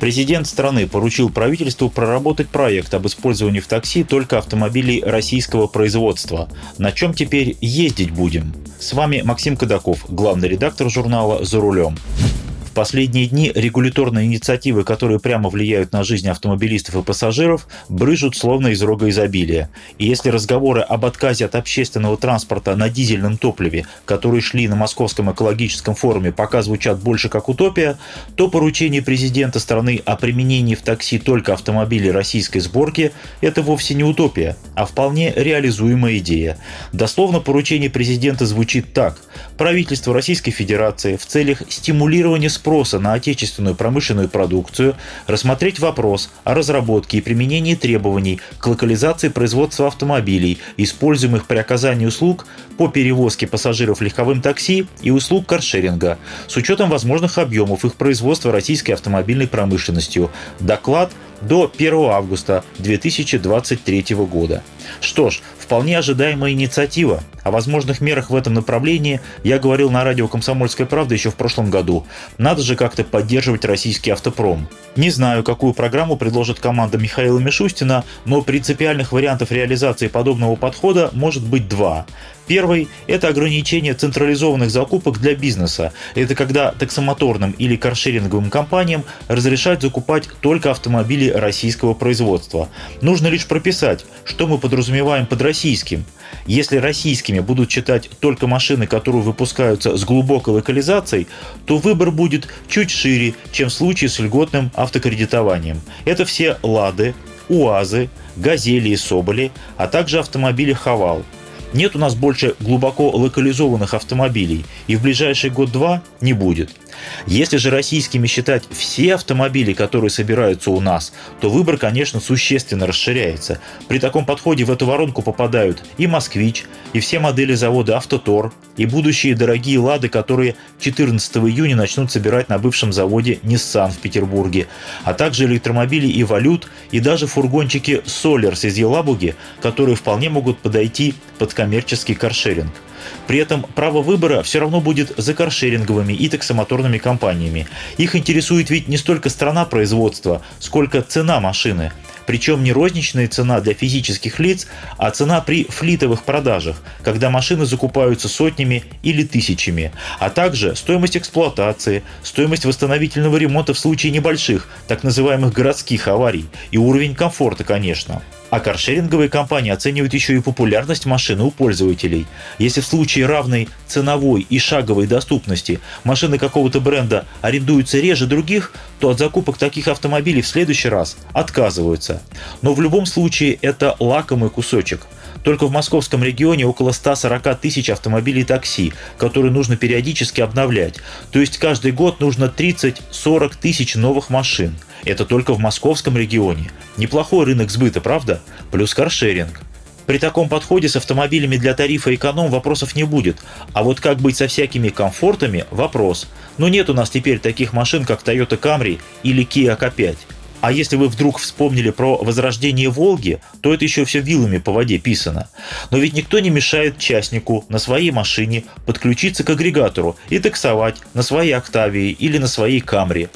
Президент страны поручил правительству проработать проект об использовании в такси только автомобилей российского производства. На чем теперь ездить будем? С вами Максим Кадаков, главный редактор журнала «За рулем» последние дни регуляторные инициативы, которые прямо влияют на жизнь автомобилистов и пассажиров, брыжут словно из рога изобилия. И если разговоры об отказе от общественного транспорта на дизельном топливе, которые шли на Московском экологическом форуме, пока звучат больше как утопия, то поручение президента страны о применении в такси только автомобилей российской сборки – это вовсе не утопия, а вполне реализуемая идея. Дословно поручение президента звучит так. Правительство Российской Федерации в целях стимулирования спроса на отечественную промышленную продукцию, рассмотреть вопрос о разработке и применении требований к локализации производства автомобилей, используемых при оказании услуг по перевозке пассажиров легковым такси и услуг каршеринга, с учетом возможных объемов их производства российской автомобильной промышленностью. Доклад до 1 августа 2023 года. Что ж, вполне ожидаемая инициатива. О возможных мерах в этом направлении я говорил на радио «Комсомольская правда» еще в прошлом году. Надо же как-то поддерживать российский автопром. Не знаю, какую программу предложит команда Михаила Мишустина, но принципиальных вариантов реализации подобного подхода может быть два. Первый – это ограничение централизованных закупок для бизнеса. Это когда таксомоторным или каршеринговым компаниям разрешают закупать только автомобили российского производства. Нужно лишь прописать, что мы подразумеваем под российским. Если российскими будут считать только машины, которые выпускаются с глубокой локализацией, то выбор будет чуть шире, чем в случае с льготным автокредитованием. Это все «Лады», УАЗы, «Газели» и «Соболи», а также автомобили «Хавал». Нет у нас больше глубоко локализованных автомобилей, и в ближайший год-два не будет. Если же российскими считать все автомобили, которые собираются у нас, то выбор, конечно, существенно расширяется. При таком подходе в эту воронку попадают и «Москвич», и все модели завода «Автотор», и будущие дорогие «Лады», которые 14 июня начнут собирать на бывшем заводе Nissan в Петербурге, а также электромобили и «Валют», и даже фургончики «Солерс» из Елабуги, которые вполне могут подойти под коммерческий каршеринг. При этом право выбора все равно будет за каршеринговыми и таксомоторными компаниями. Их интересует ведь не столько страна производства, сколько цена машины. Причем не розничная цена для физических лиц, а цена при флитовых продажах, когда машины закупаются сотнями или тысячами, а также стоимость эксплуатации, стоимость восстановительного ремонта в случае небольших, так называемых городских аварий и уровень комфорта, конечно. А каршеринговые компании оценивают еще и популярность машины у пользователей. Если в случае равной ценовой и шаговой доступности машины какого-то бренда арендуются реже других, то от закупок таких автомобилей в следующий раз отказываются. Но в любом случае это лакомый кусочек. Только в московском регионе около 140 тысяч автомобилей такси, которые нужно периодически обновлять. То есть каждый год нужно 30-40 тысяч новых машин. Это только в московском регионе. Неплохой рынок сбыта, правда? Плюс каршеринг. При таком подходе с автомобилями для тарифа эконом вопросов не будет. А вот как быть со всякими комфортами – вопрос. Но нет у нас теперь таких машин, как Toyota Camry или Kia K5. А если вы вдруг вспомнили про возрождение Волги, то это еще все вилами по воде писано. Но ведь никто не мешает частнику на своей машине подключиться к агрегатору и таксовать на своей Октавии или на своей Камре.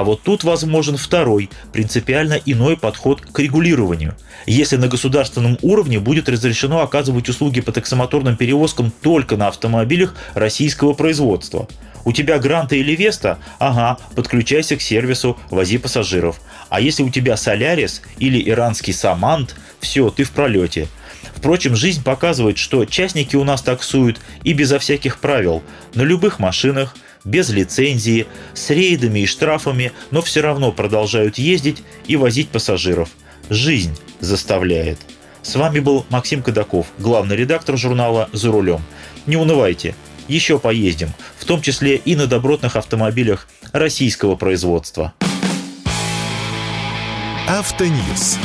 А вот тут возможен второй, принципиально иной подход к регулированию. Если на государственном уровне будет разрешено оказывать услуги по таксомоторным перевозкам только на автомобилях российского производства. У тебя Гранта или Веста? Ага, подключайся к сервису, вози пассажиров. А если у тебя Солярис или иранский Самант, все, ты в пролете. Впрочем, жизнь показывает, что частники у нас таксуют и безо всяких правил, на любых машинах, без лицензии, с рейдами и штрафами, но все равно продолжают ездить и возить пассажиров. Жизнь заставляет. С вами был Максим Кадаков, главный редактор журнала «За рулем». Не унывайте, еще поездим, в том числе и на добротных автомобилях российского производства. Автоньюз.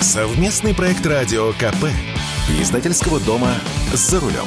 Совместный проект радио КП. Издательского дома «За рулем».